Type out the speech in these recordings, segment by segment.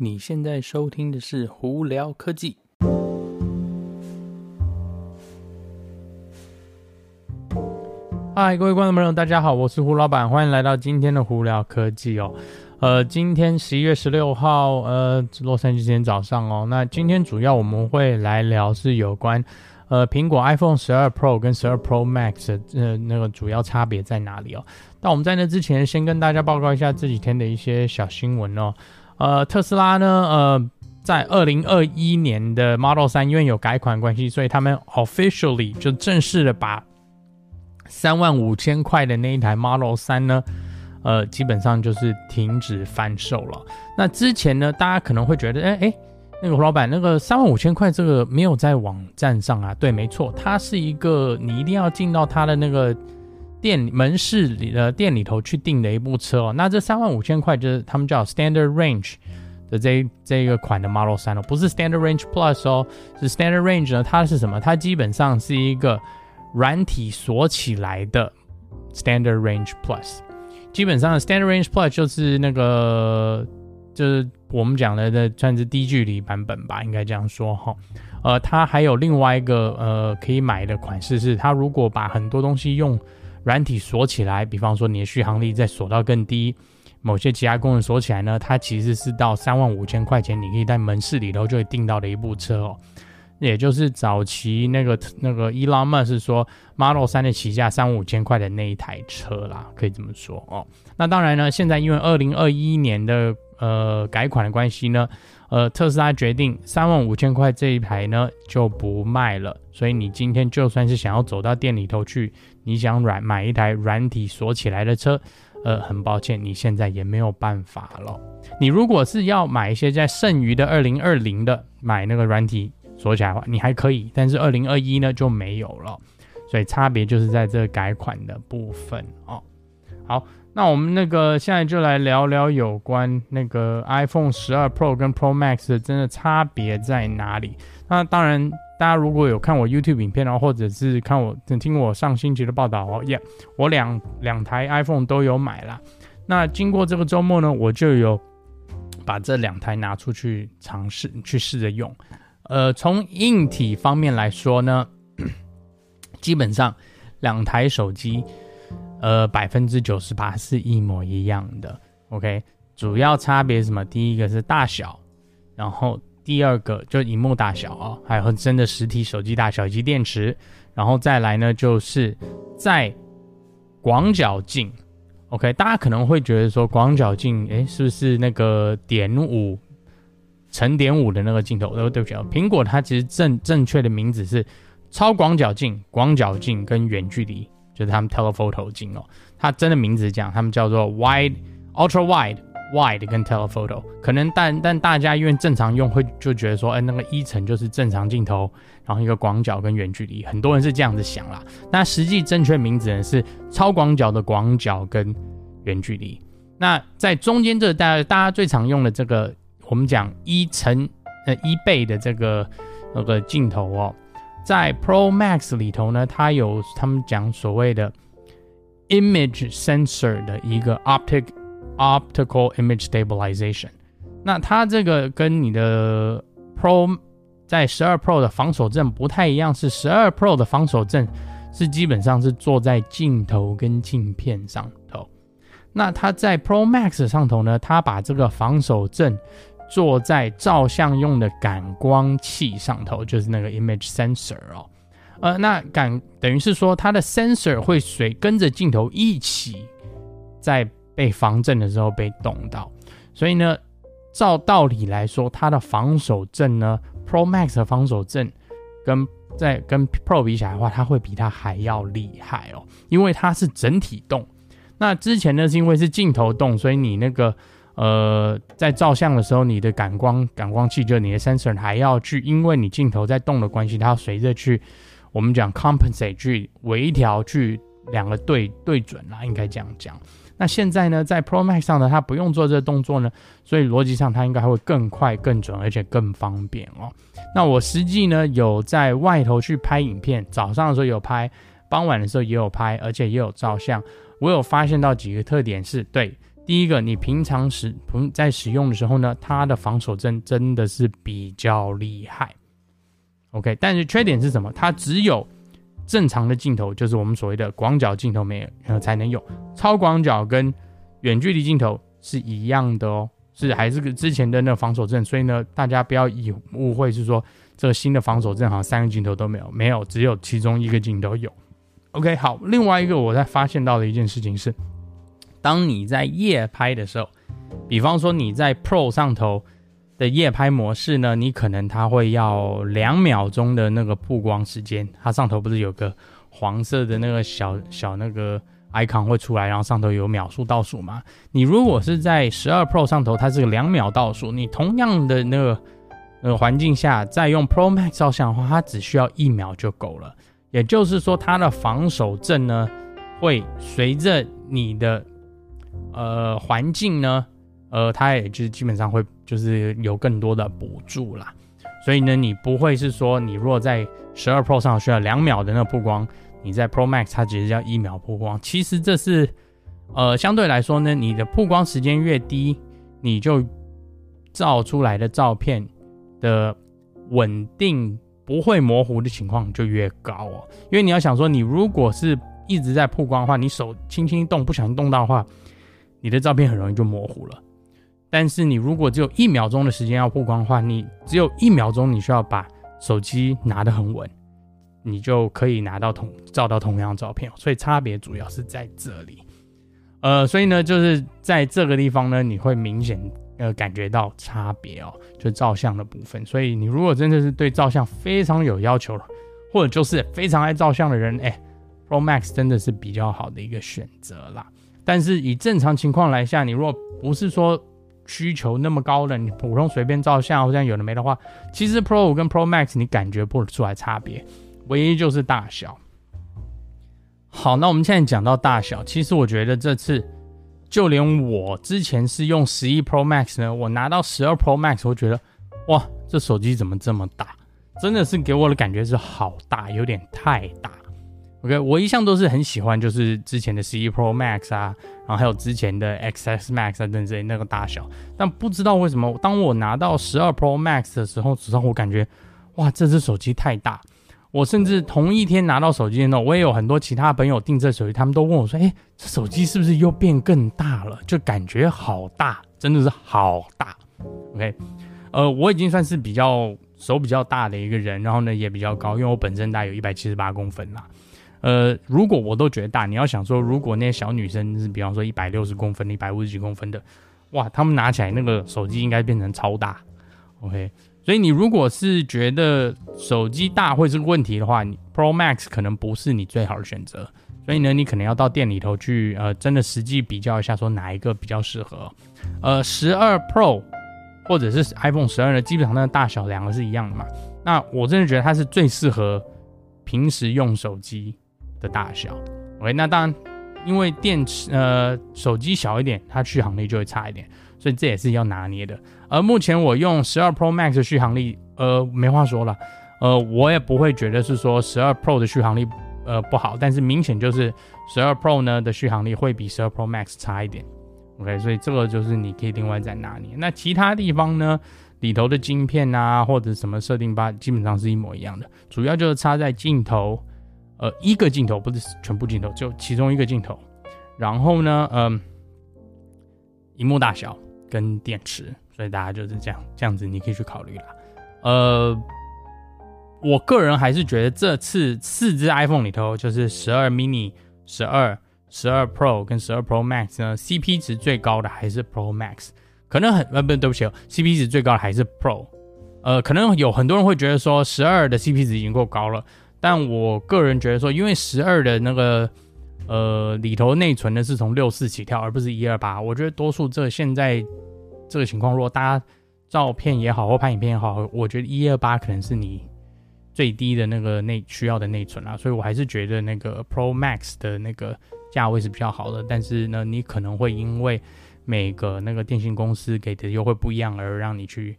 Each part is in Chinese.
你现在收听的是《胡聊科技》。嗨，各位观众朋友，大家好，我是胡老板，欢迎来到今天的《胡聊科技》哦。呃，今天十一月十六号，呃，洛杉矶今天早上哦。那今天主要我们会来聊是有关呃苹果 iPhone 十二 Pro 跟十二 Pro Max 呃那个主要差别在哪里哦。那我们在那之前，先跟大家报告一下这几天的一些小新闻哦。呃，特斯拉呢，呃，在二零二一年的 Model 3，因为有改款关系，所以他们 officially 就正式的把三万五千块的那一台 Model 3呢，呃，基本上就是停止贩售了。那之前呢，大家可能会觉得，哎哎，那个胡老板，那个三万五千块这个没有在网站上啊？对，没错，它是一个你一定要进到它的那个。店门市里的店里头去订的一部车哦，那这三万五千块就是他们叫 Standard Range 的这这一个款的 Model 3哦，不是 Standard Range Plus 哦，是 Standard Range 呢，它是什么？它基本上是一个软体锁起来的 Standard Range Plus，基本上 Standard Range Plus 就是那个就是我们讲的的算是低距离版本吧，应该这样说哈。呃，它还有另外一个呃可以买的款式是，它如果把很多东西用软体锁起来，比方说你的续航力再锁到更低，某些其他功能锁起来呢，它其实是到三万五千块钱，你可以在门市里头就会订到的一部车哦。也就是早期那个那个伊拉曼是说 Model 3的起价三五千块的那一台车啦，可以这么说哦。那当然呢，现在因为二零二一年的呃改款的关系呢，呃特斯拉决定三万五千块这一台呢就不卖了，所以你今天就算是想要走到店里头去。你想软买一台软体锁起来的车，呃，很抱歉，你现在也没有办法了。你如果是要买一些在剩余的二零二零的买那个软体锁起来的话，你还可以，但是二零二一呢就没有了。所以差别就是在这改款的部分哦。好，那我们那个现在就来聊聊有关那个 iPhone 十二 Pro 跟 Pro Max 的真的差别在哪里。那当然。大家如果有看我 YouTube 影片哦，或者是看我听我上星期的报道哦，耶、我两两台 iPhone 都有买啦。那经过这个周末呢，我就有把这两台拿出去尝试去试着用。呃，从硬体方面来说呢，基本上两台手机，呃，百分之九十八是一模一样的。OK，主要差别什么？第一个是大小，然后。第二个就荧幕大小啊，还有真的实体手机大小以及电池，然后再来呢，就是在广角镜，OK，大家可能会觉得说广角镜，诶，是不是那个点五乘点五的那个镜头？呃，对不起啊，苹果它其实正正确的名字是超广角镜、广角镜跟远距离，就是他们 telephoto 镜哦，它真的名字是这样，他们叫做 wide、ultra wide。Wide 跟 Telephoto 可能，但但大家因为正常用会就觉得说，哎，那个一层就是正常镜头，然后一个广角跟远距离，很多人是这样子想啦。那实际正确名字呢是超广角的广角跟远距离。那在中间这大大家最常用的这个，我们讲一乘呃一倍的这个那个镜头哦，在 Pro Max 里头呢，它有他们讲所谓的 Image Sensor 的一个 Optic。Optical Image Stabilization，那它这个跟你的 Pro 在十二 Pro 的防守阵不太一样，是十二 Pro 的防守阵是基本上是做在镜头跟镜片上头，那它在 Pro Max 上头呢，它把这个防守阵坐在照相用的感光器上头，就是那个 Image Sensor 哦，呃，那感等于是说它的 Sensor 会随跟着镜头一起在。被防震的时候被动到，所以呢，照道理来说，它的防守阵呢，Pro Max 的防守阵跟在跟 Pro 比起来的话，它会比它还要厉害哦，因为它是整体动。那之前呢，是因为是镜头动，所以你那个呃，在照相的时候，你的感光感光器就你的 sensor 还要去，因为你镜头在动的关系，它要随着去我们讲 compensate 去微调去两个对对准啦，应该这样讲。那现在呢，在 Pro Max 上呢，它不用做这个动作呢，所以逻辑上它应该会更快、更准，而且更方便哦。那我实际呢有在外头去拍影片，早上的时候有拍，傍晚的时候也有拍，而且也有照相。我有发现到几个特点是，对，第一个，你平常使在使用的时候呢，它的防守阵真的是比较厉害。OK，但是缺点是什么？它只有正常的镜头，就是我们所谓的广角镜头没有才能用，超广角跟远距离镜头是一样的哦，是还是之前的那个防守阵，所以呢，大家不要以误会是说这个新的防守阵好像三个镜头都没有，没有，只有其中一个镜头有。OK，好，另外一个我在发现到的一件事情是，当你在夜拍的时候，比方说你在 Pro 上头的夜拍模式呢，你可能它会要两秒钟的那个曝光时间，它上头不是有个黄色的那个小小那个 icon 会出来，然后上头有秒数倒数嘛？你如果是在十二 Pro 上头，它是个两秒倒数，你同样的那个呃环境下再用 Pro Max 照相的话，它只需要一秒就够了。也就是说，它的防守阵呢，会随着你的呃环境呢，呃，它也就是基本上会就是有更多的补助啦。所以呢，你不会是说，你如果在十二 Pro 上需要两秒的那个曝光，你在 Pro Max 它只是要一秒曝光。其实这是呃相对来说呢，你的曝光时间越低，你就照出来的照片的稳定。不会模糊的情况就越高哦，因为你要想说，你如果是一直在曝光的话，你手轻轻一动，不小心动到的话，你的照片很容易就模糊了。但是你如果只有一秒钟的时间要曝光的话，你只有一秒钟，你需要把手机拿得很稳，你就可以拿到同照到同样的照片。所以差别主要是在这里，呃，所以呢，就是在这个地方呢，你会明显。呃，感觉到差别哦，就照相的部分。所以你如果真的是对照相非常有要求，或者就是非常爱照相的人，哎、，Pro Max 真的是比较好的一个选择啦。但是以正常情况来下，你如果不是说需求那么高的，你普通随便照相或者有的没的话，其实 Pro 五跟 Pro Max 你感觉不出来差别，唯一就是大小。好，那我们现在讲到大小，其实我觉得这次。就连我之前是用十一 Pro Max 呢，我拿到十二 Pro Max，我觉得，哇，这手机怎么这么大？真的是给我的感觉是好大，有点太大。OK，我一向都是很喜欢，就是之前的十一 Pro Max 啊，然后还有之前的 XS Max 啊等等之类那个大小，但不知道为什么，当我拿到十二 Pro Max 的时候，只让我感觉，哇，这只手机太大。我甚至同一天拿到手机的时候，我也有很多其他朋友订这手机，他们都问我说：“哎，这手机是不是又变更大了？就感觉好大，真的是好大。”OK，呃，我已经算是比较手比较大的一个人，然后呢也比较高，因为我本身大概有一百七十八公分啦。呃，如果我都觉得大，你要想说，如果那些小女生是比方说一百六十公分、一百五十几公分的，哇，她们拿起来那个手机应该变成超大。OK。所以你如果是觉得手机大会是个问题的话，你 Pro Max 可能不是你最好的选择。所以呢，你可能要到店里头去，呃，真的实际比较一下，说哪一个比较适合。呃，十二 Pro 或者是 iPhone 十二呢，基本上那个大小两个是一样的嘛。那我真的觉得它是最适合平时用手机的大小。OK，那当然，因为电池呃手机小一点，它续航力就会差一点。所以这也是要拿捏的。而目前我用十二 Pro Max 的续航力，呃，没话说了。呃，我也不会觉得是说十二 Pro 的续航力，呃，不好。但是明显就是十二 Pro 呢的续航力会比十二 Pro Max 差一点。OK，所以这个就是你可以另外再拿捏。那其他地方呢，里头的晶片啊或者什么设定吧，基本上是一模一样的。主要就是差在镜头，呃，一个镜头不是全部镜头，就其中一个镜头。然后呢，嗯、呃，萤幕大小。跟电池，所以大家就是这样，这样子你可以去考虑了。呃，我个人还是觉得这次四支 iPhone 里头，就是十二 mini、十二、十二 Pro 跟十二 Pro Max 呢，CP 值最高的还是 Pro Max。可能很呃不对不起哦，CP 值最高的还是 Pro。呃，可能有很多人会觉得说十二的 CP 值已经够高了，但我个人觉得说，因为十二的那个。呃，里头内存呢是从六四起跳，而不是一二八。我觉得多数这现在这个情况，如果大家照片也好或拍影片也好，我觉得一二八可能是你最低的那个内需要的内存啦。所以我还是觉得那个 Pro Max 的那个价位是比较好的。但是呢，你可能会因为每个那个电信公司给的优惠不一样而让你去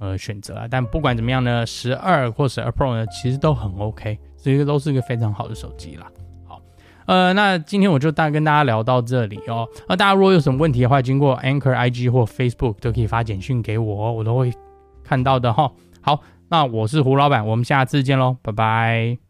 呃选择啊。但不管怎么样呢，十二或十二 Pro 呢，其实都很 OK，这个都是一个非常好的手机啦。呃，那今天我就大概跟大家聊到这里哦。那大家如果有什么问题的话，经过 Anchor IG 或 Facebook 都可以发简讯给我，我都会看到的哈。好，那我是胡老板，我们下次见喽，拜拜。